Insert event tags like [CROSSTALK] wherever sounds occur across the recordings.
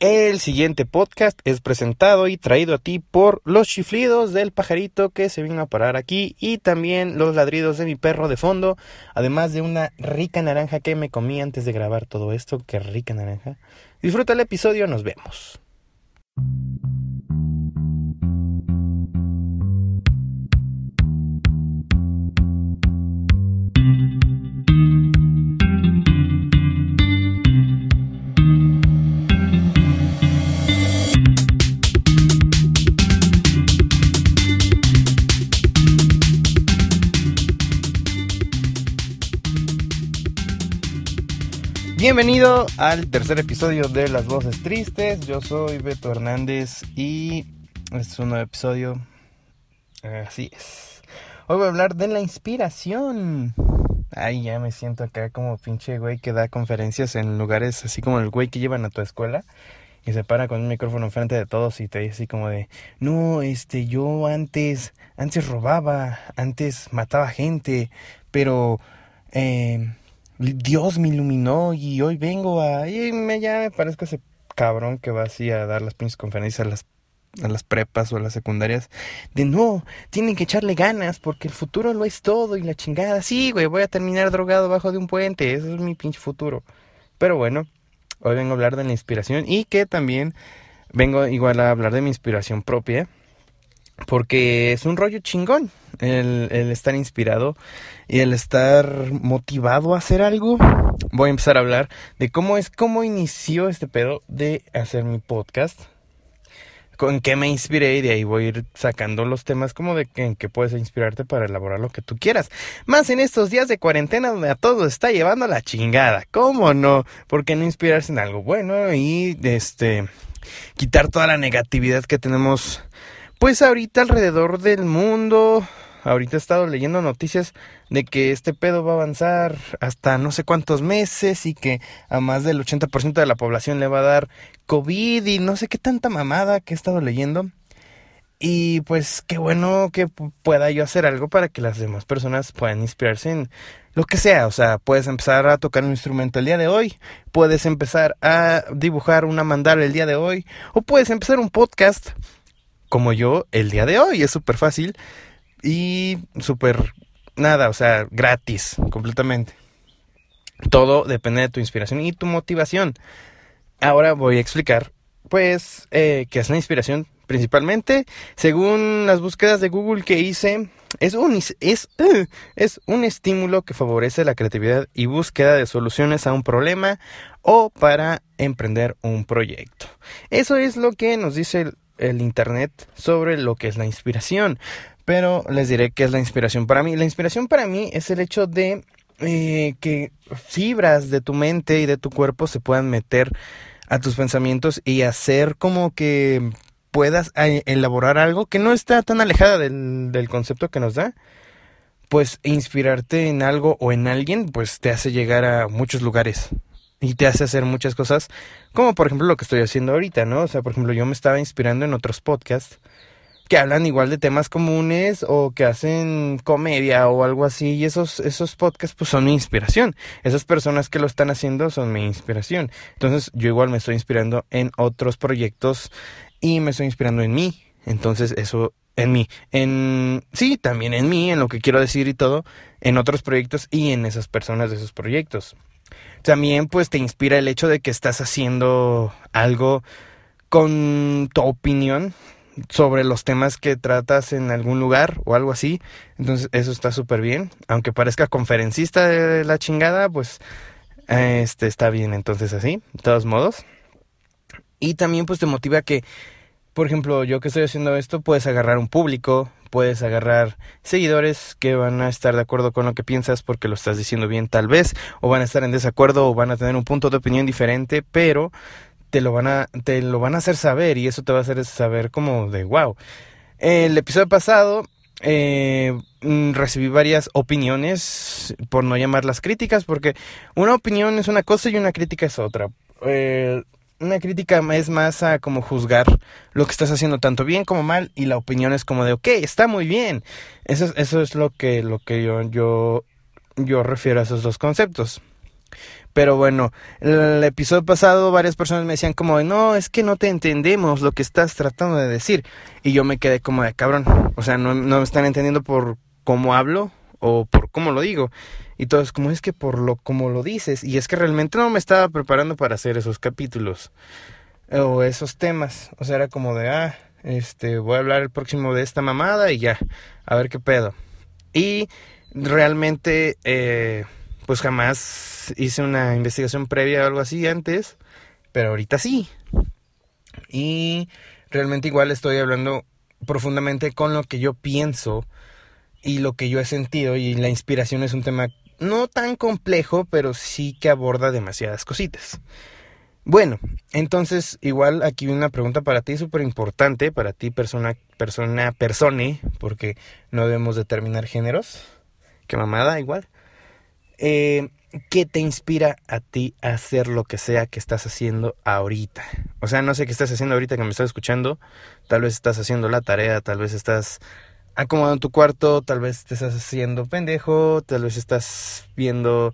El siguiente podcast es presentado y traído a ti por los chiflidos del pajarito que se vino a parar aquí y también los ladridos de mi perro de fondo, además de una rica naranja que me comí antes de grabar todo esto. Qué rica naranja. Disfruta el episodio, nos vemos. Bienvenido al tercer episodio de Las Voces Tristes. Yo soy Beto Hernández y este es un nuevo episodio. Así es. Hoy voy a hablar de la inspiración. Ay, ya me siento acá como pinche güey que da conferencias en lugares así como el güey que llevan a tu escuela y se para con un micrófono enfrente de todos y te dice así como de, no, este, yo antes, antes robaba, antes mataba gente, pero eh, Dios me iluminó y hoy vengo a... Y me, ya me parezco ese cabrón que va así a dar las pinches conferencias a las, a las prepas o a las secundarias. De no, tienen que echarle ganas porque el futuro lo es todo y la chingada. Sí, güey, voy a terminar drogado bajo de un puente. Ese es mi pinche futuro. Pero bueno, hoy vengo a hablar de la inspiración y que también vengo igual a hablar de mi inspiración propia porque es un rollo chingón el, estar inspirado y el estar motivado a hacer algo. Voy a empezar a hablar de cómo es, cómo inició este pedo de hacer mi podcast. Con qué me inspiré y de ahí voy a ir sacando los temas como de que, en qué puedes inspirarte para elaborar lo que tú quieras. Más en estos días de cuarentena donde a todos está llevando la chingada. ¿Cómo no? ¿Por qué no inspirarse en algo bueno y este quitar toda la negatividad que tenemos pues ahorita alrededor del mundo, ahorita he estado leyendo noticias de que este pedo va a avanzar hasta no sé cuántos meses y que a más del 80% de la población le va a dar COVID y no sé qué tanta mamada que he estado leyendo. Y pues qué bueno que pueda yo hacer algo para que las demás personas puedan inspirarse en lo que sea. O sea, puedes empezar a tocar un instrumento el día de hoy, puedes empezar a dibujar una mandala el día de hoy, o puedes empezar un podcast como yo el día de hoy. Es súper fácil y súper nada, o sea, gratis, completamente. Todo depende de tu inspiración y tu motivación. Ahora voy a explicar, pues, eh, qué es la inspiración. Principalmente, según las búsquedas de Google que hice, es un, es, es [CLEARS THROAT] un estímulo que favorece la creatividad y búsqueda de soluciones a un problema o para emprender un proyecto. Eso es lo que nos dice el Internet sobre lo que es la inspiración. Pero les diré qué es la inspiración para mí. La inspiración para mí es el hecho de eh, que fibras de tu mente y de tu cuerpo se puedan meter a tus pensamientos y hacer como que puedas eh, elaborar algo que no está tan alejada del, del concepto que nos da pues inspirarte en algo o en alguien, pues te hace llegar a muchos lugares y te hace hacer muchas cosas, como por ejemplo lo que estoy haciendo ahorita, ¿no? O sea, por ejemplo, yo me estaba inspirando en otros podcasts que hablan igual de temas comunes o que hacen comedia o algo así y esos esos podcasts pues son mi inspiración. Esas personas que lo están haciendo son mi inspiración. Entonces, yo igual me estoy inspirando en otros proyectos y me estoy inspirando en mí. Entonces, eso en mí, en sí, también en mí, en lo que quiero decir y todo, en otros proyectos y en esas personas de esos proyectos. También pues te inspira el hecho de que estás haciendo algo con tu opinión sobre los temas que tratas en algún lugar o algo así. Entonces eso está súper bien. Aunque parezca conferencista de la chingada, pues este está bien entonces así, de todos modos. Y también pues te motiva que, por ejemplo, yo que estoy haciendo esto, puedes agarrar un público, puedes agarrar seguidores que van a estar de acuerdo con lo que piensas porque lo estás diciendo bien tal vez, o van a estar en desacuerdo o van a tener un punto de opinión diferente, pero te lo van a, te lo van a hacer saber y eso te va a hacer saber como de wow. El episodio pasado eh, mm, recibí varias opiniones, por no llamarlas críticas, porque una opinión es una cosa y una crítica es otra. Eh, una crítica es más a como juzgar lo que estás haciendo tanto bien como mal y la opinión es como de ok, está muy bien. Eso, eso es lo que, lo que yo, yo, yo refiero a esos dos conceptos. Pero bueno, el episodio pasado varias personas me decían como, no, es que no te entendemos lo que estás tratando de decir. Y yo me quedé como de cabrón. O sea, no, no me están entendiendo por cómo hablo o por cómo lo digo. Y todo es como es que por lo como lo dices. Y es que realmente no me estaba preparando para hacer esos capítulos o esos temas. O sea, era como de, ah, este, voy a hablar el próximo de esta mamada y ya, a ver qué pedo. Y realmente, eh, pues jamás hice una investigación previa o algo así antes, pero ahorita sí. Y realmente igual estoy hablando profundamente con lo que yo pienso y lo que yo he sentido y la inspiración es un tema no tan complejo, pero sí que aborda demasiadas cositas. Bueno, entonces igual aquí una pregunta para ti súper importante, para ti persona, persona, persone, porque no debemos determinar géneros. Qué mamada, igual. Eh, ¿Qué te inspira a ti a hacer lo que sea que estás haciendo ahorita? O sea, no sé qué estás haciendo ahorita que me estás escuchando. Tal vez estás haciendo la tarea, tal vez estás acomodando en tu cuarto, tal vez te estás haciendo pendejo, tal vez estás viendo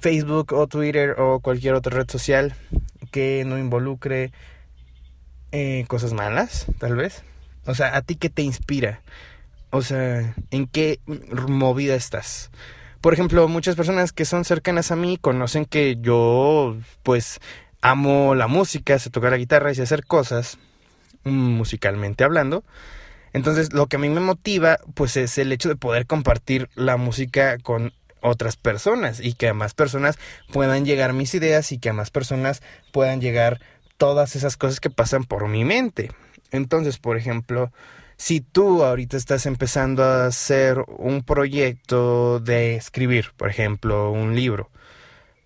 Facebook o Twitter o cualquier otra red social que no involucre eh, cosas malas, tal vez. O sea, ¿a ti qué te inspira? O sea, ¿en qué movida estás? Por ejemplo, muchas personas que son cercanas a mí conocen que yo, pues, amo la música, sé tocar la guitarra y sé hacer cosas, mm, musicalmente hablando. Entonces, lo que a mí me motiva, pues, es el hecho de poder compartir la música con otras personas y que a más personas puedan llegar mis ideas y que a más personas puedan llegar todas esas cosas que pasan por mi mente. Entonces, por ejemplo, si tú ahorita estás empezando a hacer un proyecto de escribir, por ejemplo, un libro,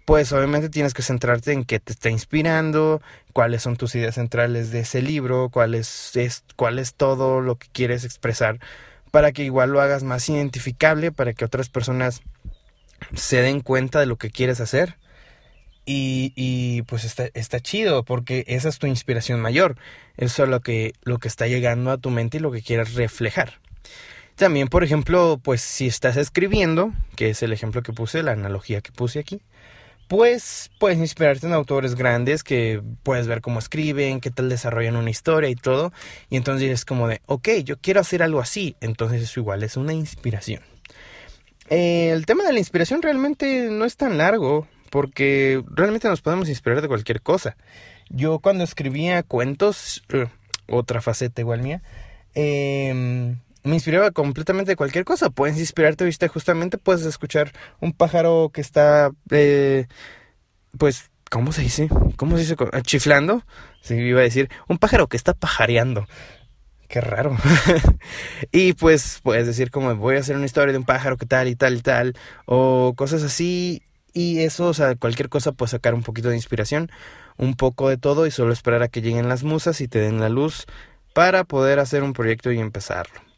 pues obviamente tienes que centrarte en qué te está inspirando, cuáles son tus ideas centrales de ese libro, cuál es, es, cuál es todo lo que quieres expresar, para que igual lo hagas más identificable, para que otras personas se den cuenta de lo que quieres hacer. Y, y pues está, está chido porque esa es tu inspiración mayor. Eso es lo que, lo que está llegando a tu mente y lo que quieres reflejar. También, por ejemplo, pues si estás escribiendo, que es el ejemplo que puse, la analogía que puse aquí, pues puedes inspirarte en autores grandes que puedes ver cómo escriben, qué tal desarrollan una historia y todo. Y entonces es como de, ok, yo quiero hacer algo así. Entonces eso igual es una inspiración. Eh, el tema de la inspiración realmente no es tan largo, porque realmente nos podemos inspirar de cualquier cosa. Yo cuando escribía cuentos, eh, otra faceta igual mía, em, me inspiraba completamente de cualquier cosa. Puedes inspirarte, viste, justamente puedes escuchar un pájaro que está, eh, pues, ¿cómo se dice? ¿Cómo se dice? Chiflando. Sí, iba a decir, un pájaro que está pajareando. Qué raro. [LAUGHS] y pues puedes decir como voy a hacer una historia de un pájaro que tal y tal y tal. O cosas así. Y eso, o sea, cualquier cosa puede sacar un poquito de inspiración. Un poco de todo y solo esperar a que lleguen las musas y te den la luz para poder hacer un proyecto y empezarlo.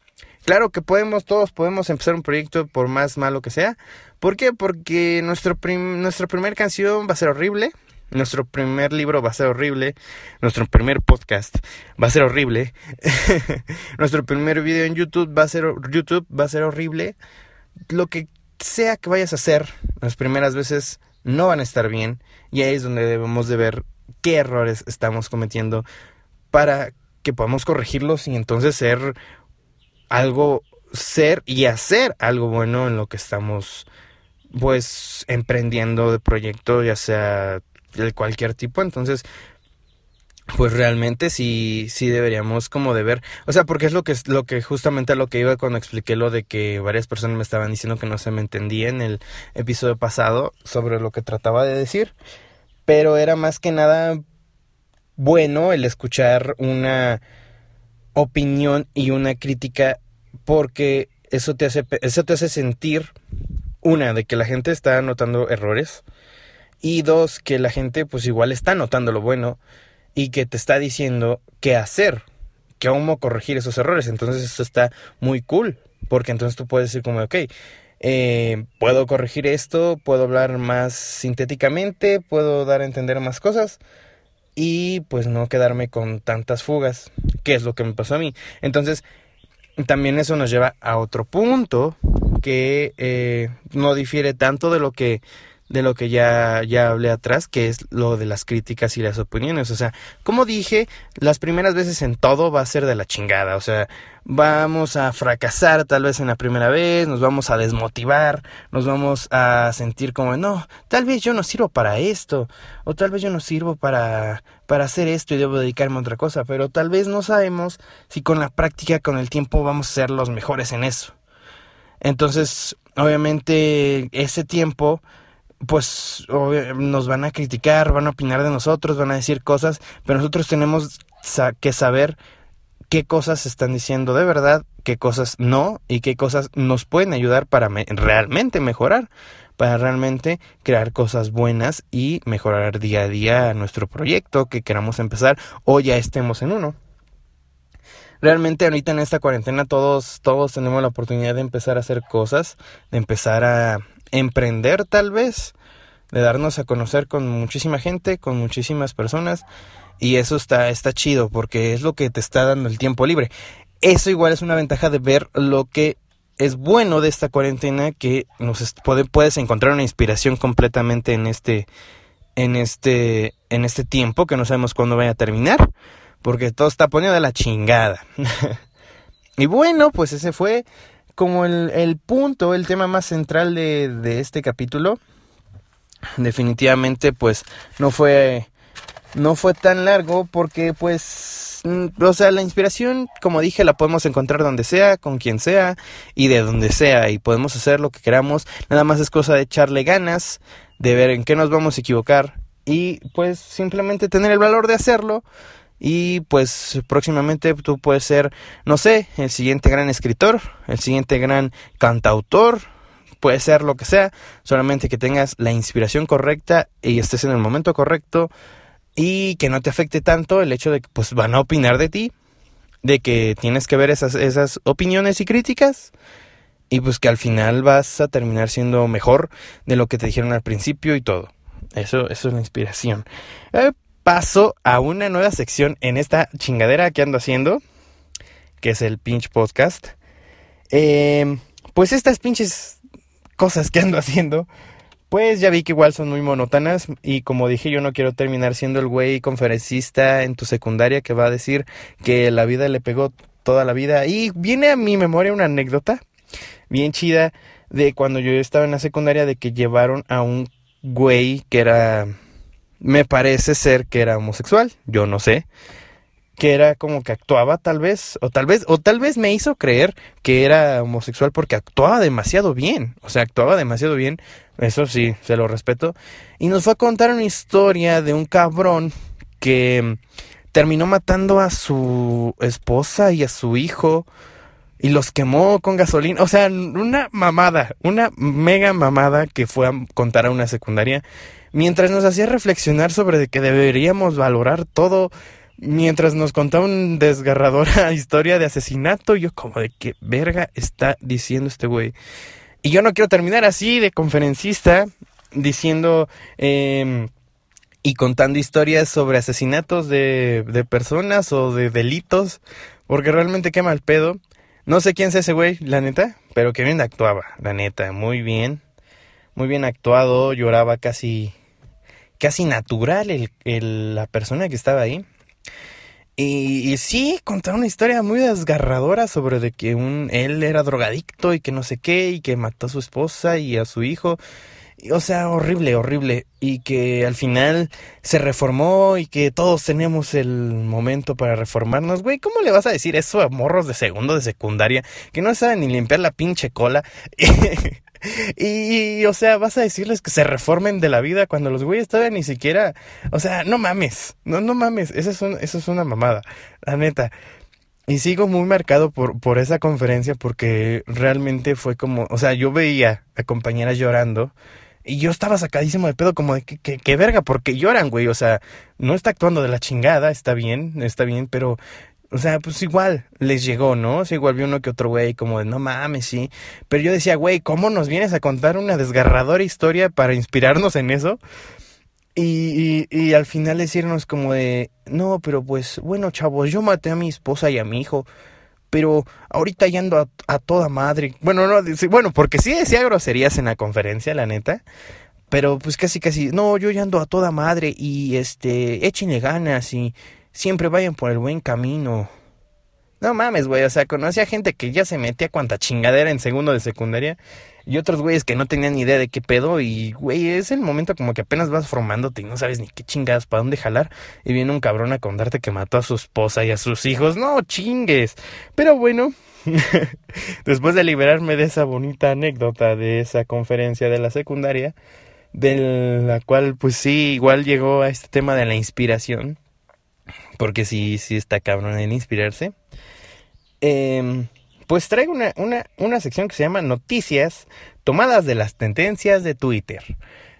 Claro que podemos, todos podemos empezar un proyecto por más malo que sea. ¿Por qué? Porque nuestro nuestra primera canción va a ser horrible nuestro primer libro va a ser horrible. Nuestro primer podcast va a ser horrible. [LAUGHS] Nuestro primer video en YouTube va a ser YouTube va a ser horrible. Lo que sea que vayas a hacer, las primeras veces no van a estar bien y ahí es donde debemos de ver qué errores estamos cometiendo para que podamos corregirlos y entonces ser algo ser y hacer algo bueno en lo que estamos pues emprendiendo de proyecto, ya sea de cualquier tipo, entonces pues realmente sí, sí deberíamos como de ver, o sea, porque es lo que es lo que justamente a lo que iba cuando expliqué lo de que varias personas me estaban diciendo que no se me entendía en el episodio pasado sobre lo que trataba de decir, pero era más que nada bueno el escuchar una opinión y una crítica porque eso te hace eso te hace sentir una de que la gente está notando errores y dos, que la gente pues igual está notando lo bueno y que te está diciendo qué hacer, cómo corregir esos errores. Entonces eso está muy cool, porque entonces tú puedes decir como, ok, eh, puedo corregir esto, puedo hablar más sintéticamente, puedo dar a entender más cosas y pues no quedarme con tantas fugas, que es lo que me pasó a mí. Entonces, también eso nos lleva a otro punto que eh, no difiere tanto de lo que de lo que ya, ya hablé atrás, que es lo de las críticas y las opiniones. O sea, como dije, las primeras veces en todo va a ser de la chingada. O sea, vamos a fracasar tal vez en la primera vez, nos vamos a desmotivar, nos vamos a sentir como, no, tal vez yo no sirvo para esto, o tal vez yo no sirvo para, para hacer esto y debo dedicarme a otra cosa, pero tal vez no sabemos si con la práctica, con el tiempo, vamos a ser los mejores en eso. Entonces, obviamente, ese tiempo pues nos van a criticar, van a opinar de nosotros, van a decir cosas, pero nosotros tenemos que saber qué cosas están diciendo de verdad, qué cosas no y qué cosas nos pueden ayudar para realmente mejorar, para realmente crear cosas buenas y mejorar día a día nuestro proyecto que queramos empezar o ya estemos en uno. Realmente ahorita en esta cuarentena todos todos tenemos la oportunidad de empezar a hacer cosas, de empezar a emprender tal vez, de darnos a conocer con muchísima gente, con muchísimas personas y eso está está chido porque es lo que te está dando el tiempo libre. Eso igual es una ventaja de ver lo que es bueno de esta cuarentena que nos puedes encontrar una inspiración completamente en este en este en este tiempo que no sabemos cuándo vaya a terminar porque todo está poniendo de la chingada. [LAUGHS] y bueno, pues ese fue como el, el punto, el tema más central de, de este capítulo. Definitivamente, pues no fue no fue tan largo porque pues mm, o sea la inspiración como dije la podemos encontrar donde sea con quien sea y de donde sea y podemos hacer lo que queramos nada más es cosa de echarle ganas de ver en qué nos vamos a equivocar y pues simplemente tener el valor de hacerlo y pues próximamente tú puedes ser, no sé, el siguiente gran escritor, el siguiente gran cantautor, puede ser lo que sea, solamente que tengas la inspiración correcta y estés en el momento correcto y que no te afecte tanto el hecho de que pues van a opinar de ti, de que tienes que ver esas, esas opiniones y críticas y pues que al final vas a terminar siendo mejor de lo que te dijeron al principio y todo. Eso, eso es la inspiración. Eh, paso a una nueva sección en esta chingadera que ando haciendo, que es el pinch podcast. Em, pues estas pinches cosas que ando haciendo, pues ya vi que igual son muy monótonas y como dije yo no quiero terminar siendo el güey conferencista en tu secundaria que va a decir que la vida le pegó toda la vida. Y viene a mi memoria una anécdota bien chida de cuando yo estaba en la secundaria de que llevaron a un güey que era me parece ser que era homosexual, yo no sé, que era como que actuaba tal vez, o tal vez, o tal vez me hizo creer que era homosexual porque actuaba demasiado bien, o sea, actuaba demasiado bien, eso sí, se lo respeto, y nos fue a contar una historia de un cabrón que terminó matando a su esposa y a su hijo y los quemó con gasolina, o sea, una mamada, una mega mamada que fue a contar a una secundaria mientras nos hacía reflexionar sobre que deberíamos valorar todo, mientras nos contaba una desgarradora [LAUGHS] historia de asesinato, yo como de qué verga está diciendo este güey. Y yo no quiero terminar así de conferencista diciendo em, y contando historias sobre asesinatos de, de personas o de delitos, porque realmente qué mal pedo. No sé quién es ese güey, la neta, pero que bien actuaba, la neta, muy bien. Muy bien actuado, lloraba casi casi natural el, la persona que estaba ahí. Y, sí, contaba una historia muy desgarradora sobre de que un, él era drogadicto y que no sé qué, y que mató a su esposa y a su hijo. O sea, horrible, horrible. Y que al final se reformó y que todos tenemos el momento para reformarnos. Güey, ¿cómo le vas a decir eso a morros de segundo, de secundaria, que no saben ni limpiar la pinche cola? [LAUGHS] Y, o sea, vas a decirles que se reformen de la vida cuando los güeyes todavía ni siquiera. O sea, no mames. No, no mames. Eso es, eso es una mamada. La neta. Y sigo muy marcado por, por esa conferencia porque realmente fue como. O sea, yo veía a compañeras llorando. Y yo estaba sacadísimo de pedo, como de que, que, que verga, porque lloran, güey. O sea, no está actuando de la chingada, está bien, está bien, pero o sea, pues igual les llegó, ¿no? O sea, igual vio uno que otro güey como de, no mames, sí. Pero yo decía, güey, ¿cómo nos vienes a contar una desgarradora historia para inspirarnos en eso? Y, y, al final decirnos como de, no, pero pues, bueno, chavos, yo maté a mi esposa y a mi hijo, pero ahorita ya ando a, toda madre. Bueno, no, bueno, porque sí decía groserías en la conferencia, la neta, pero pues casi casi, no, yo ya ando a toda madre y este, échenle ganas y siempre vayan por el buen camino. No mames, güey, o sea, conocí a gente que ya se metía cuanta chingadera en segundo de secundaria y otros güeyes que no tenían ni idea de qué pedo y, güey, es el momento como que apenas vas formándote y no sabes ni qué chingadas para dónde jalar y viene un cabrón a contarte que mató a su esposa y a sus hijos. No, chingues. Pero bueno, [LAUGHS] después de liberarme de esa bonita anécdota de esa conferencia de la secundaria, de la cual pues sí, igual llegó a este tema de la inspiración, porque sí, sí está cabrón en inspirarse. Eh, pues traigo una, una, una sección que se llama Noticias tomadas de las tendencias de Twitter.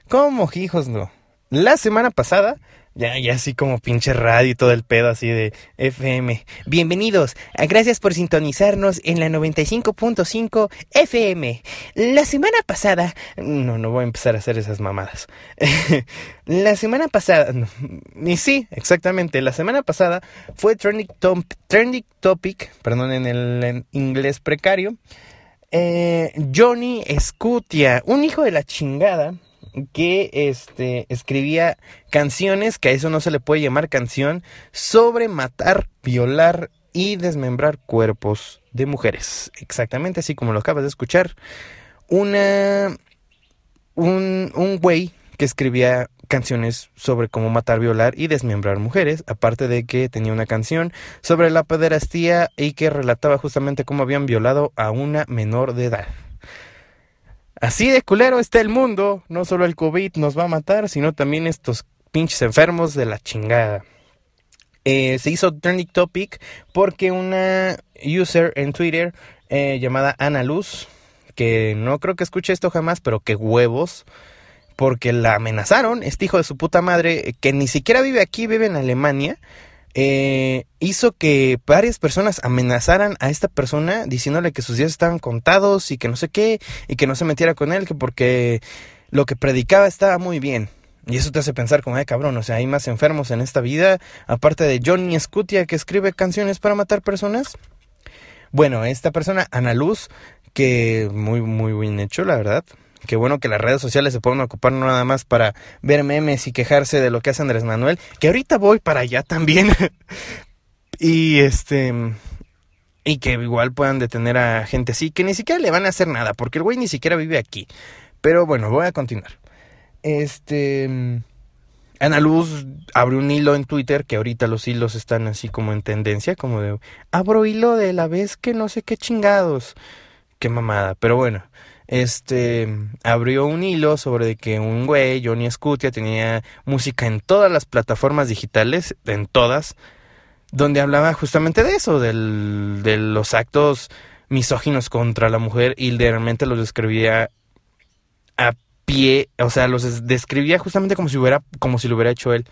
¿Cómo, hijos, no? La semana pasada ya, ya así como pinche radio y todo el pedo así de FM. Bienvenidos, gracias por sintonizarnos en la 95.5 FM. La semana pasada, no, no voy a empezar a hacer esas mamadas. [LAUGHS] la semana pasada, y sí, exactamente, la semana pasada fue trending, topic, perdón, en el inglés precario. Eh, Johnny Scutia, un hijo de la chingada que este, escribía canciones, que a eso no se le puede llamar canción, sobre matar, violar y desmembrar cuerpos de mujeres. Exactamente así como lo acabas de escuchar. Una. Un, un güey que escribía canciones sobre cómo matar, violar y desmembrar mujeres, aparte de que tenía una canción sobre la pederastía y que relataba justamente cómo habían violado a una menor de edad. Así de culero está el mundo. No solo el COVID nos va a matar, sino también estos pinches enfermos de la chingada. Eh, se hizo trending topic porque una user en Twitter eh, llamada Ana Luz, que no creo que escuche esto jamás, pero que huevos, porque la amenazaron, este hijo de su puta madre, que ni siquiera vive aquí, vive en Alemania, eh, hizo que varias personas amenazaran a esta persona diciéndole que sus días estaban contados y que no sé qué, y que no se metiera con él, que porque lo que predicaba estaba muy bien. Y eso te hace pensar como, ay cabrón, o sea, hay más enfermos en esta vida, aparte de Johnny Scutia que escribe canciones para matar personas. Bueno, esta persona, Ana Luz, que muy, muy bien hecho, la verdad. Qué bueno que las redes sociales se pueden ocupar no nada más para ver memes y quejarse de lo que hace Andrés Manuel, que ahorita voy para allá también. [LAUGHS] y este y que igual puedan detener a gente así, que ni siquiera le van a hacer nada, porque el güey ni siquiera vive aquí. Pero bueno, voy a continuar. Este Ana Luz abrió un hilo en Twitter, que ahorita los hilos están así como en tendencia, como de abro hilo de la vez que no sé qué chingados. Qué mamada, pero bueno este abrió un hilo sobre que un güey, Johnny Scutia, tenía música en todas las plataformas digitales, en todas, donde hablaba justamente de eso, del, de los actos misóginos contra la mujer y literalmente los describía a pie, o sea, los describía justamente como si hubiera, como si lo hubiera hecho él.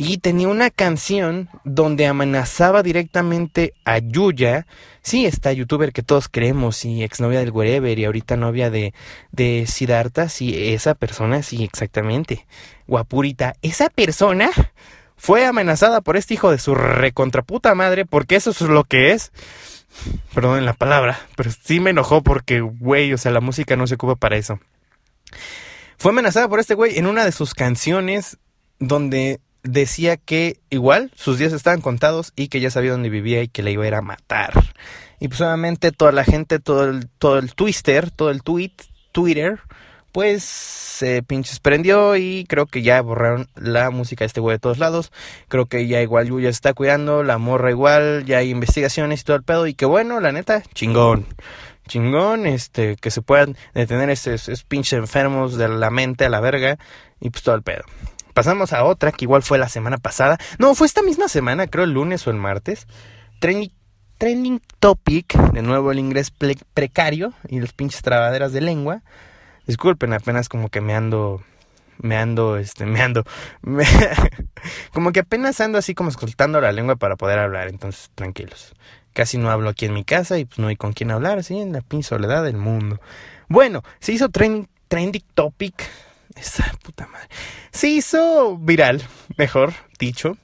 Y tenía una canción donde amenazaba directamente a Yuya. Sí, esta youtuber que todos creemos y exnovia del Wherever y ahorita novia de, de Siddhartha. Sí, esa persona, sí, exactamente. Guapurita. Esa persona fue amenazada por este hijo de su recontraputa madre porque eso es lo que es. Perdón la palabra, pero sí me enojó porque, güey, o sea, la música no se ocupa para eso. Fue amenazada por este güey en una de sus canciones donde decía que igual sus días estaban contados y que ya sabía dónde vivía y que le iba a ir a matar. Y pues obviamente toda la gente, todo el, todo el twister, todo el tweet, Twitter, pues se pinches prendió y creo que ya borraron la música de este güey de todos lados. Creo que ya igual Yuya está cuidando, la morra igual, ya hay investigaciones y todo el pedo. Y que bueno, la neta, chingón. Chingón, este, que se puedan detener esos, esos pinches enfermos de la mente a la verga y pues todo el pedo. Pasamos a otra que igual fue la semana pasada. No, fue esta misma semana, creo el lunes o el martes. Trending, topic, de nuevo el inglés precario y los pinches trabaderas de lengua. Disculpen, apenas como que me ando me ando, este, me ando, [LAUGHS] como que apenas ando así como escoltando la lengua para poder hablar, entonces tranquilos. Casi no hablo aquí en mi casa y pues no hay con quién hablar, así en la pinche soledad del mundo. Bueno, se hizo trending topic esa puta madre. Se hizo viral, mejor dicho.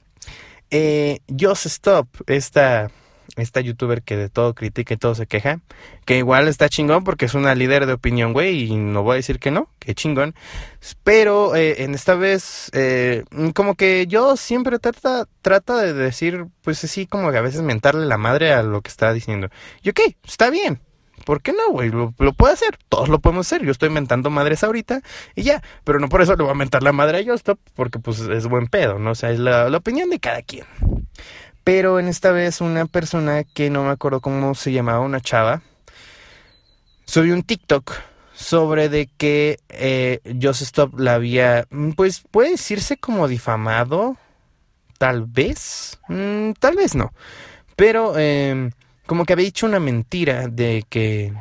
Eh, Just Stop, esta, esta youtuber que de todo critica y todo se queja, que igual está chingón porque es una líder de opinión, güey, y no voy a decir que no, que chingón. Pero eh, en esta vez, eh, como que yo siempre trata, trata de decir, pues así como que a veces mentarle la madre a lo que está diciendo. Y ok, está bien, ¿Por qué no, güey? Lo, puede hacer. Todos lo podemos hacer. Yo estoy inventando madres ahorita y ya. Pero no por eso le voy a mentar la madre a Yostop, porque pues es buen pedo, ¿no? O sea, es la, opinión de cada quien. Pero en esta vez una persona que no me acuerdo cómo se llamaba, una chava, subió un TikTok sobre de que eh, Stop la había, mm, pues puede decirse como difamado, tal vez, mm, tal vez no, pero eh, como que había dicho una mentira de que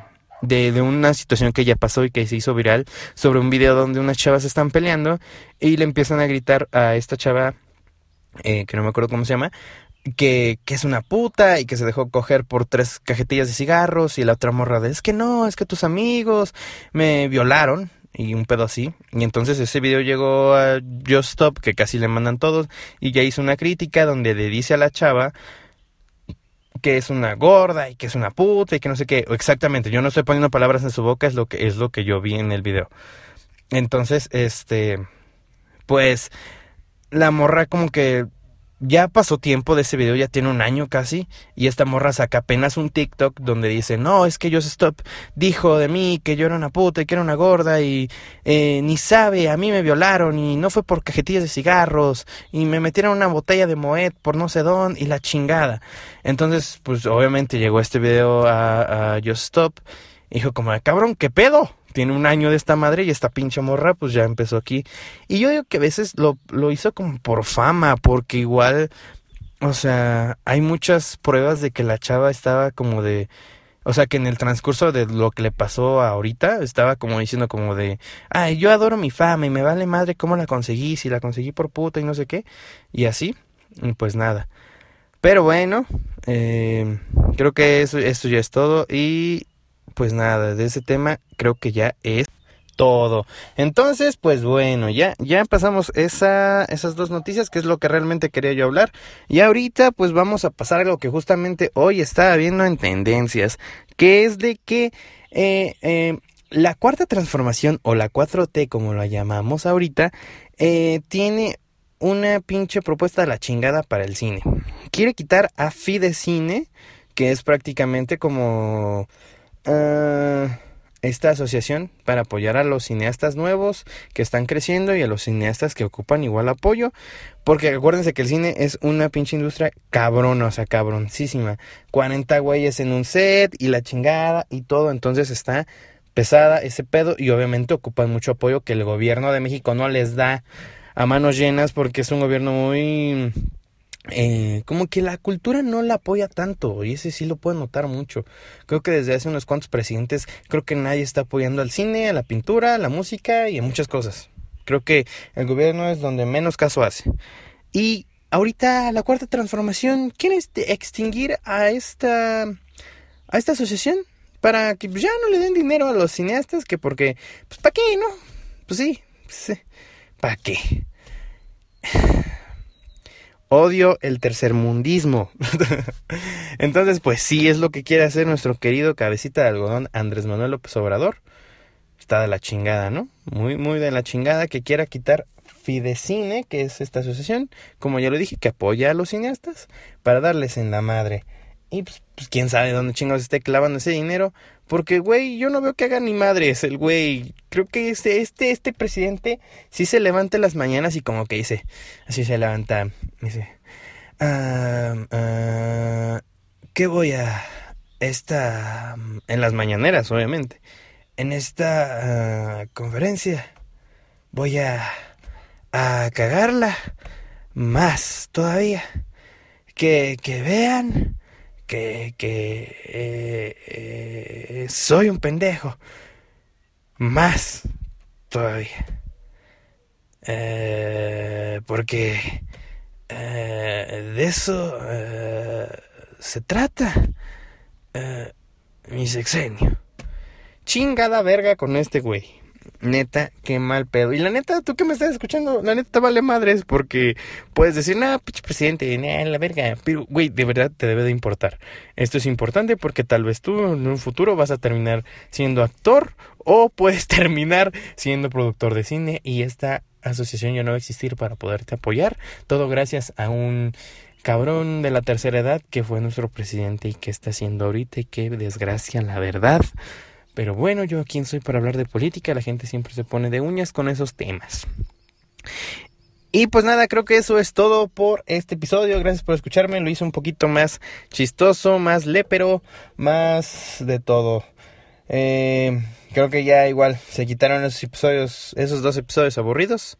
de, de, una situación que ya pasó y que se hizo viral sobre un video donde unas chavas están peleando y le empiezan a gritar a esta chava eh, que no me acuerdo cómo se llama que, que, es una puta y que se dejó coger por tres cajetillas de cigarros y la otra morra de es que no, es que tus amigos me violaron y un pedo así. Y entonces ese video llegó a Just Stop, que casi le mandan todos, y ya hizo una crítica donde le dice a la chava que es una gorda y que es una puta y que no sé qué. Exactamente, yo no estoy poniendo palabras en su boca, es lo que, es lo que yo vi en el video. Entonces, este, pues, la morra como que ya pasó tiempo de ese video, ya tiene un año casi, y esta morra saca apenas un TikTok donde dice, no, es que Just Stop dijo de mí que yo era una puta y que era una gorda y eh, ni sabe, a mí me violaron y no fue por cajetillas de cigarros y me metieron una botella de Moet por no sé dónde y la chingada. Entonces, pues obviamente llegó este video a, a Just Stop y dijo como, cabrón, ¿qué pedo? Tiene un año de esta madre y esta pinche morra pues ya empezó aquí. Y yo digo que a veces lo, lo hizo como por fama, porque igual, o sea, hay muchas pruebas de que la chava estaba como de... O sea, que en el transcurso de lo que le pasó ahorita, estaba como diciendo como de, ay, yo adoro mi fama y me vale madre cómo la conseguí, si la conseguí por puta y no sé qué. Y así, pues nada. Pero bueno, eh, creo que eso, ya es todo. Y pues nada, de ese tema creo que ya es todo. Entonces, pues bueno, ya, ya pasamos esa, esas dos noticias, que es lo que realmente quería yo hablar. Y ahorita, pues vamos a pasar a lo que justamente hoy estaba viendo en tendencias, que es de que eh, eh, la cuarta transformación, o la 4T como la llamamos ahorita, eh, tiene una pinche propuesta de la chingada para el cine. Quiere quitar a Fidecine, que es prácticamente como Ah, esta asociación para apoyar a los cineastas nuevos que están creciendo y a los cineastas que ocupan igual apoyo. Porque acuérdense que el cine es una pinche industria cabrona, o sea, cabroncísima. 40 güeyes en un set y la chingada y todo. Entonces está pesada ese pedo y obviamente ocupan mucho apoyo que el gobierno de México no les da a manos llenas porque es un gobierno muy eh, como que la cultura no la apoya tanto y ese sí lo puedo notar mucho. Creo que desde hace unos cuantos presidentes creo que nadie está apoyando al cine, a la pintura, a la música y a muchas cosas. Creo que el gobierno es donde menos caso hace. Y ahorita la cuarta transformación quiere extinguir a esta a esta asociación para que ya no le den dinero a los cineastas que porque pues para qué, ¿no? Pues sí, pues, ¿para qué? Odio el tercermundismo. [LAUGHS] Entonces, pues sí es lo que quiere hacer nuestro querido cabecita de algodón Andrés Manuel López Obrador. Está de la chingada, ¿no? Muy, muy de la chingada que quiera quitar Fidecine, que es esta asociación, como ya lo dije, que apoya a los cineastas para darles en la madre. Y pues, pues quién sabe dónde chingados esté clavando ese dinero. Porque, güey, yo no veo que haga ni madres el güey. Creo que este, este, este presidente sí se levanta en las mañanas y como que dice, así se levanta, dice, ah, ah, ¿qué voy a... esta... en las mañaneras, obviamente. En esta ah, conferencia voy a... a cagarla más todavía. Que, que vean que, que eh, eh, soy un pendejo. Más todavía. Eh, porque de eso se trata mi sexenio. Chingada verga con este güey. Neta, qué mal pedo. Y la neta, tú que me estás escuchando, la neta vale madres porque puedes decir, nah, pinche presidente, nah, la verga. Pero, güey, de verdad te debe de importar. Esto es importante porque tal vez tú en un futuro vas a terminar siendo actor o puedes [LAUGHS] terminar siendo productor de cine y esta asociación ya no va a existir para poderte apoyar. Todo gracias a un cabrón de la tercera edad que fue nuestro presidente y que está haciendo ahorita y qué desgracia, la verdad. Pero bueno, yo quién soy para hablar de política, la gente siempre se pone de uñas con esos temas. Y pues nada, creo que eso es todo por este episodio. Gracias por escucharme. Lo hice un poquito más chistoso, más lépero, más de todo. Eh, creo que ya igual se quitaron esos episodios, esos dos episodios aburridos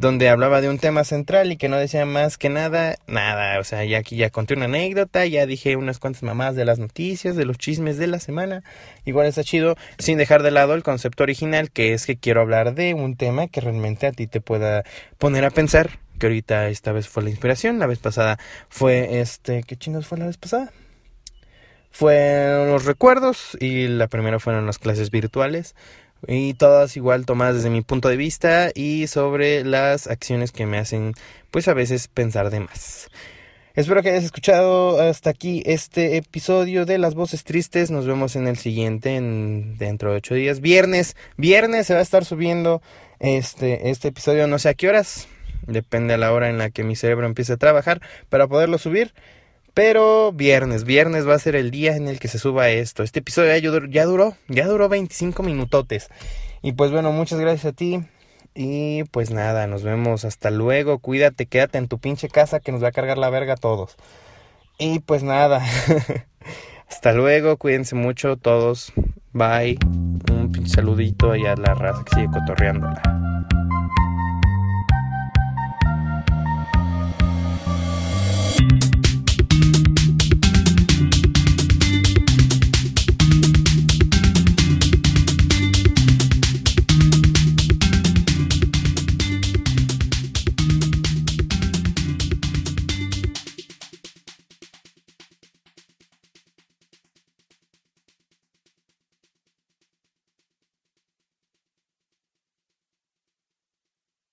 donde hablaba de un tema central y que no decía más que nada, nada, o sea, ya aquí ya conté una anécdota, ya dije unas cuantas mamás de las noticias, de los chismes de la semana, igual está chido, sin dejar de lado el concepto original, que es que quiero hablar de un tema que realmente a ti te pueda poner a pensar, que ahorita esta vez fue la inspiración, la vez pasada fue este, ¿qué chingos fue la vez pasada? Fueron los recuerdos y la primera fueron las clases virtuales y todas igual tomadas desde mi punto de vista y sobre las acciones que me hacen pues a veces pensar de más. Espero que hayas escuchado hasta aquí este episodio de Las Voces Tristes. Nos vemos en el siguiente, en, dentro de ocho días. Viernes, viernes se va a estar subiendo este, este episodio, no sé a qué horas. Depende a la hora en la que mi cerebro empiece a trabajar para poderlo subir. Pero viernes, viernes va a ser el día en el que se suba esto. Este episodio ya, duró, ya duró 25 minutotes. Y pues bueno, muchas gracias a ti. Y pues nada, nos vemos hasta luego. Cuídate, quédate en tu pinche casa que nos va a cargar la verga a todos. Y pues nada. [LAUGHS] hasta luego, cuídense mucho todos. Bye. Un pinche saludito allá a la raza que sigue cotorreándola.